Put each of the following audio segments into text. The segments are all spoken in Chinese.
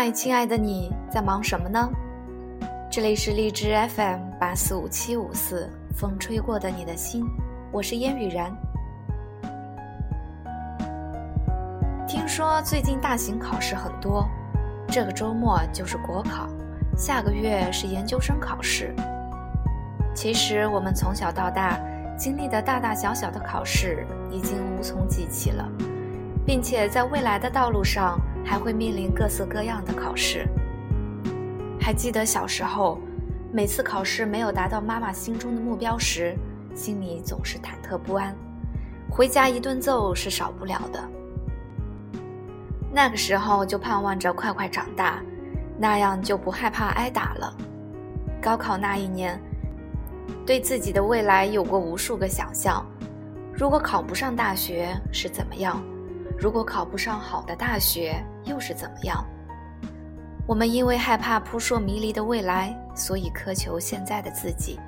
嗨，亲爱的，你在忙什么呢？这里是荔枝 FM 八四五七五四，风吹过的你的心，我是烟雨然。听说最近大型考试很多，这个周末就是国考，下个月是研究生考试。其实我们从小到大经历的大大小小的考试已经无从计起了，并且在未来的道路上还会面临各色各样的考试。还记得小时候，每次考试没有达到妈妈心中的目标时，心里总是忐忑不安，回家一顿揍是少不了的。那个时候就盼望着快快长大，那样就不害怕挨打了。高考那一年。对自己的未来有过无数个想象，如果考不上大学是怎么样？如果考不上好的大学又是怎么样？我们因为害怕扑朔迷离的未来，所以苛求现在的自己。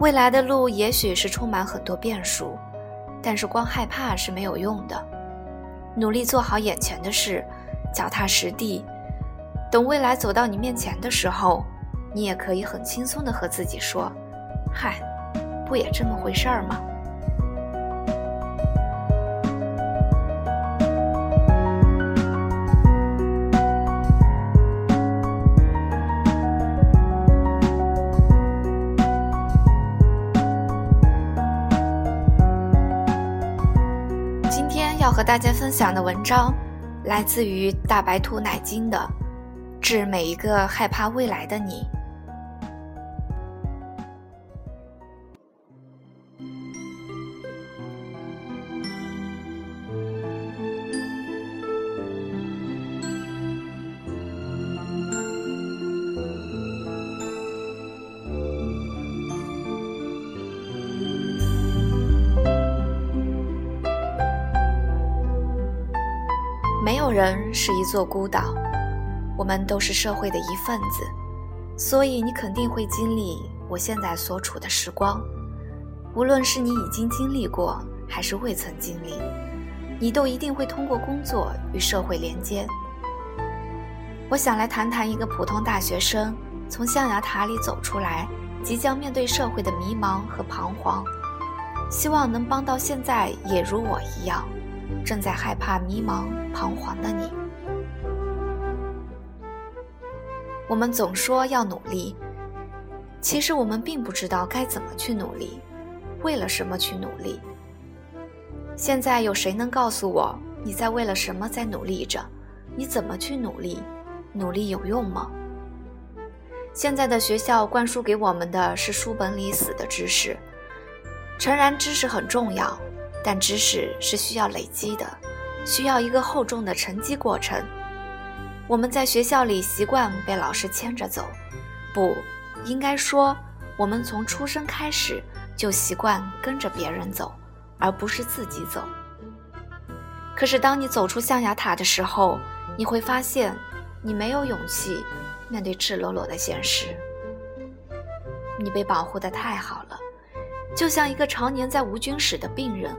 未来的路也许是充满很多变数，但是光害怕是没有用的。努力做好眼前的事，脚踏实地，等未来走到你面前的时候。你也可以很轻松的和自己说：“嗨，不也这么回事儿吗？”和大家分享的文章，来自于大白兔奶精的《致每一个害怕未来的你》。人是一座孤岛，我们都是社会的一份子，所以你肯定会经历我现在所处的时光。无论是你已经经历过，还是未曾经历，你都一定会通过工作与社会连接。我想来谈谈一个普通大学生从象牙塔里走出来，即将面对社会的迷茫和彷徨，希望能帮到现在也如我一样。正在害怕、迷茫、彷徨的你，我们总说要努力，其实我们并不知道该怎么去努力，为了什么去努力。现在有谁能告诉我，你在为了什么在努力着？你怎么去努力？努力有用吗？现在的学校灌输给我们的是书本里死的知识，诚然，知识很重要。但知识是需要累积的，需要一个厚重的沉积过程。我们在学校里习惯被老师牵着走，不应该说，我们从出生开始就习惯跟着别人走，而不是自己走。可是当你走出象牙塔的时候，你会发现，你没有勇气面对赤裸裸的现实。你被保护的太好了，就像一个常年在无菌室的病人。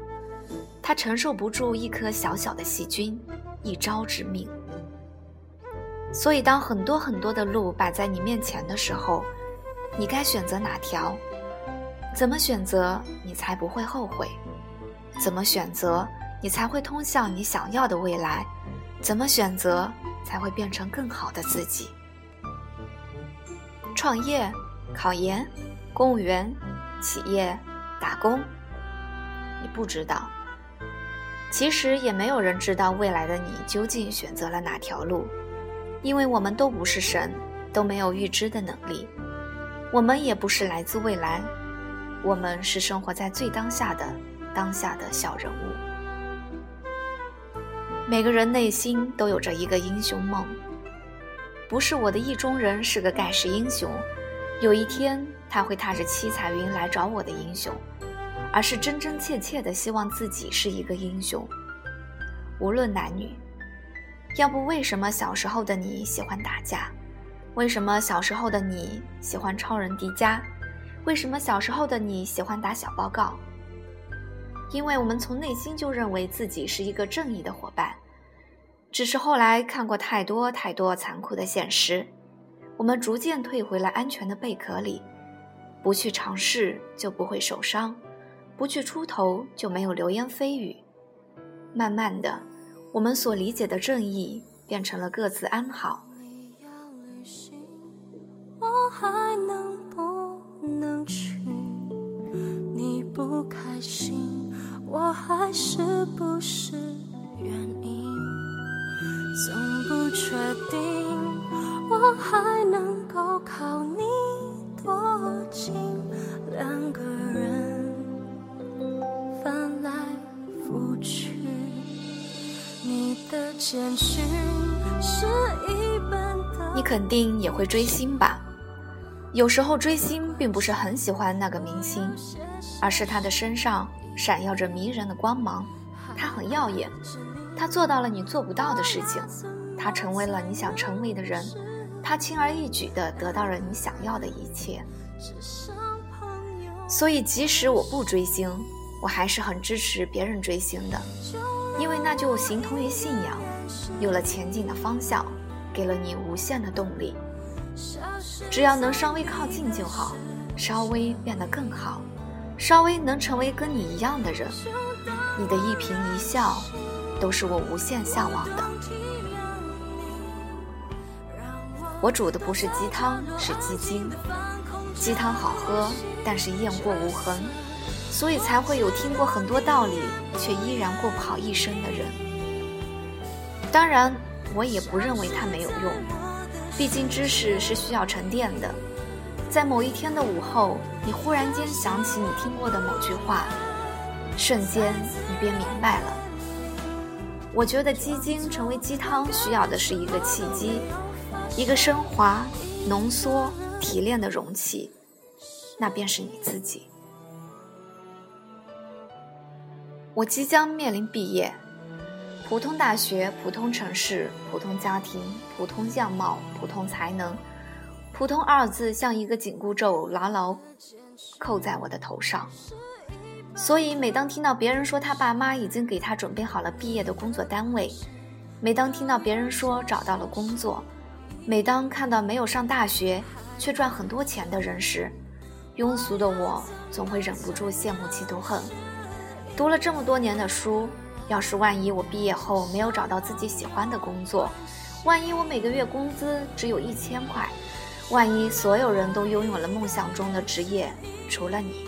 他承受不住一颗小小的细菌，一招致命。所以，当很多很多的路摆在你面前的时候，你该选择哪条？怎么选择你才不会后悔？怎么选择你才会通向你想要的未来？怎么选择才会变成更好的自己？创业、考研、公务员、企业、打工，你不知道。其实也没有人知道未来的你究竟选择了哪条路，因为我们都不是神，都没有预知的能力。我们也不是来自未来，我们是生活在最当下的当下的小人物。每个人内心都有着一个英雄梦，不是我的意中人是个盖世英雄，有一天他会踏着七彩云来找我的英雄。而是真真切切的希望自己是一个英雄，无论男女。要不为什么小时候的你喜欢打架？为什么小时候的你喜欢超人迪迦？为什么小时候的你喜欢打小报告？因为我们从内心就认为自己是一个正义的伙伴，只是后来看过太多太多残酷的现实，我们逐渐退回了安全的贝壳里。不去尝试，就不会受伤；不去出头，就没有流言蜚语。慢慢的，我们所理解的正义，变成了各自安好。我还能不能去？你不开心，我还是不是原因？总不确定，我还能够靠你你肯定也会追星吧？有时候追星并不是很喜欢那个明星，而是他的身上闪耀着迷人的光芒，他很耀眼，他做到了你做不到的事情，他成为了你想成为的人，他轻而易举地得到了你想要的一切。所以，即使我不追星，我还是很支持别人追星的，因为那就形同于信仰，有了前进的方向，给了你无限的动力。只要能稍微靠近就好，稍微变得更好，稍微能成为跟你一样的人，你的一颦一笑，都是我无限向往的。我煮的不是鸡汤，是鸡精。鸡汤好喝，但是雁过无痕，所以才会有听过很多道理却依然过不好一生的人。当然，我也不认为它没有用。毕竟知识是需要沉淀的，在某一天的午后，你忽然间想起你听过的某句话，瞬间你便明白了。我觉得鸡精成为鸡汤需要的是一个契机，一个升华、浓缩、提炼的容器，那便是你自己。我即将面临毕业。普通大学，普通城市，普通家庭，普通样貌，普通才能，普通二字像一个紧箍咒，牢牢扣在我的头上。所以，每当听到别人说他爸妈已经给他准备好了毕业的工作单位，每当听到别人说找到了工作，每当看到没有上大学却赚很多钱的人时，庸俗的我总会忍不住羡慕嫉妒恨。读了这么多年的书。要是万一我毕业后没有找到自己喜欢的工作，万一我每个月工资只有一千块，万一所有人都拥有了梦想中的职业，除了你。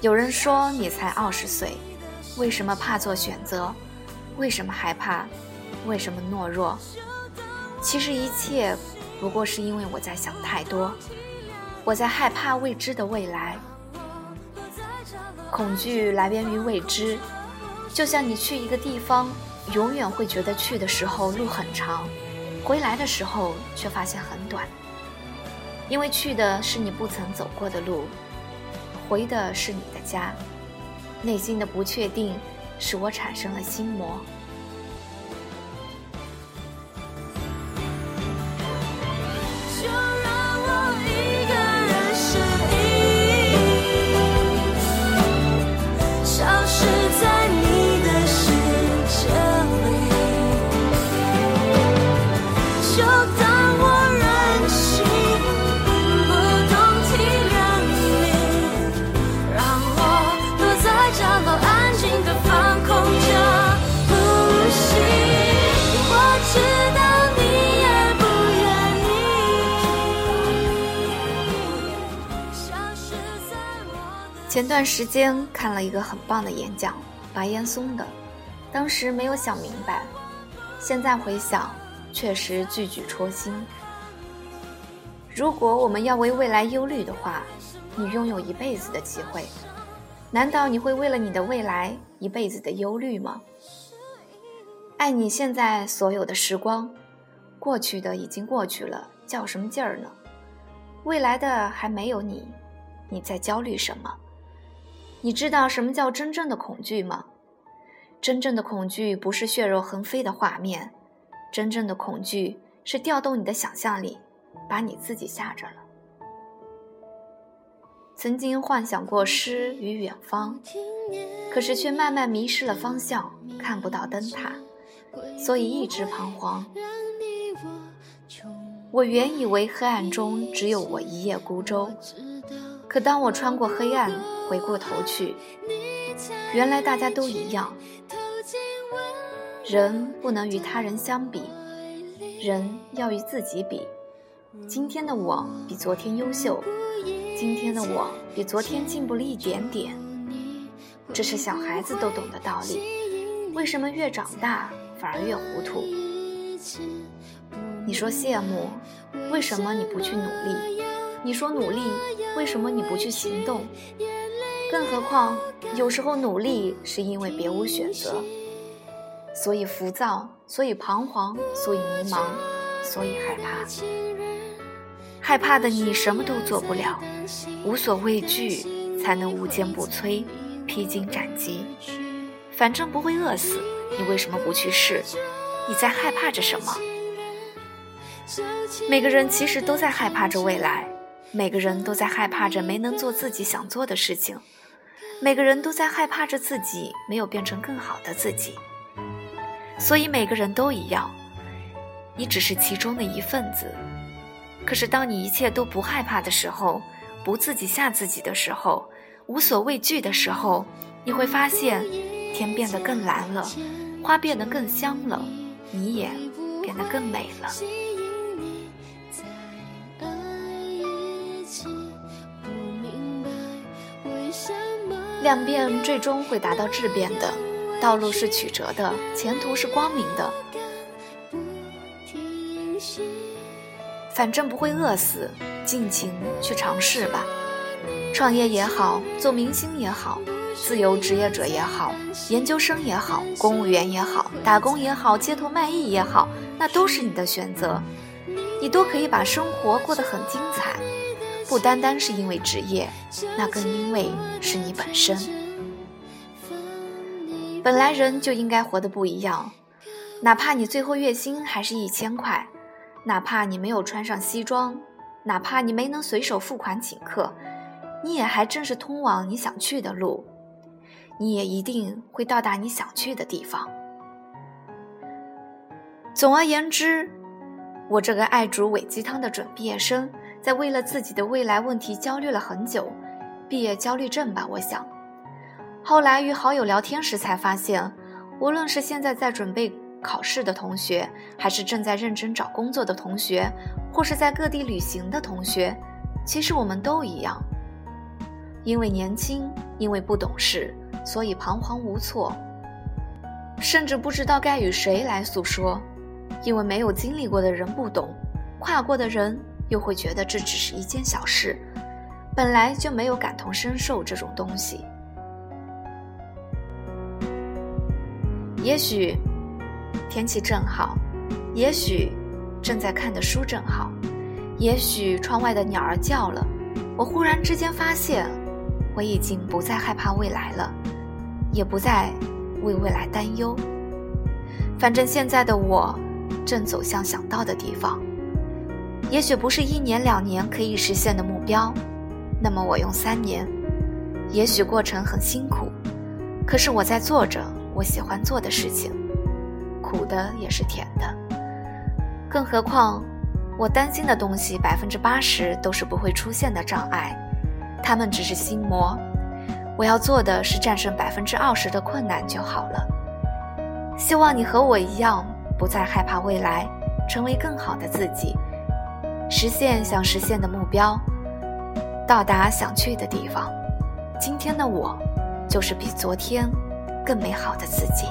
有人说你才二十岁，为什么怕做选择？为什么害怕？为什么懦弱？其实一切不过是因为我在想太多，我在害怕未知的未来。恐惧来源于未知，就像你去一个地方，永远会觉得去的时候路很长，回来的时候却发现很短。因为去的是你不曾走过的路，回的是你的家。内心的不确定，使我产生了心魔。前段时间看了一个很棒的演讲，白岩松的，当时没有想明白，现在回想，确实句句戳心。如果我们要为未来忧虑的话，你拥有一辈子的机会，难道你会为了你的未来一辈子的忧虑吗？爱你现在所有的时光，过去的已经过去了，较什么劲儿呢？未来的还没有你，你在焦虑什么？你知道什么叫真正的恐惧吗？真正的恐惧不是血肉横飞的画面，真正的恐惧是调动你的想象力，把你自己吓着了。曾经幻想过诗与远方，可是却慢慢迷失了方向，看不到灯塔，所以一直彷徨。我原以为黑暗中只有我一叶孤舟，可当我穿过黑暗，回过头去，原来大家都一样。人不能与他人相比，人要与自己比。今天的我比昨天优秀，今天的我比昨天进步了一点点。这是小孩子都懂的道理，为什么越长大反而越糊涂？你说羡慕，为什么你不去努力？你说努力，为什么你不去行动？更何况，有时候努力是因为别无选择，所以浮躁，所以彷徨，所以迷茫，所以害怕。害怕的你什么都做不了，无所畏惧才能无坚不摧，披荆斩棘。反正不会饿死，你为什么不去试？你在害怕着什么？每个人其实都在害怕着未来，每个人都在害怕着没能做自己想做的事情，每个人都在害怕着自己没有变成更好的自己。所以每个人都一样，你只是其中的一份子。可是当你一切都不害怕的时候，不自己吓自己的时候，无所畏惧的时候，你会发现，天变得更蓝了，花变得更香了，你也变得更美了。量变最终会达到质变的，道路是曲折的，前途是光明的。反正不会饿死，尽情去尝试吧。创业也好，做明星也好，自由职业者也好，研究生也好，公务员也好，打工也好，街头卖艺也好，那都是你的选择，你都可以把生活过得很精彩。不单单是因为职业，那更因为是你本身。本来人就应该活得不一样，哪怕你最后月薪还是一千块，哪怕你没有穿上西装，哪怕你没能随手付款请客，你也还正是通往你想去的路，你也一定会到达你想去的地方。总而言之，我这个爱煮伪鸡汤的准毕业生。在为了自己的未来问题焦虑了很久，毕业焦虑症吧，我想。后来与好友聊天时才发现，无论是现在在准备考试的同学，还是正在认真找工作的同学，或是在各地旅行的同学，其实我们都一样。因为年轻，因为不懂事，所以彷徨无措，甚至不知道该与谁来诉说。因为没有经历过的人不懂，跨过的人。又会觉得这只是一件小事，本来就没有感同身受这种东西。也许天气正好，也许正在看的书正好，也许窗外的鸟儿叫了，我忽然之间发现，我已经不再害怕未来了，也不再为未来担忧。反正现在的我，正走向想到的地方。也许不是一年两年可以实现的目标，那么我用三年。也许过程很辛苦，可是我在做着我喜欢做的事情，苦的也是甜的。更何况，我担心的东西百分之八十都是不会出现的障碍，他们只是心魔。我要做的是战胜百分之二十的困难就好了。希望你和我一样，不再害怕未来，成为更好的自己。实现想实现的目标，到达想去的地方。今天的我，就是比昨天更美好的自己。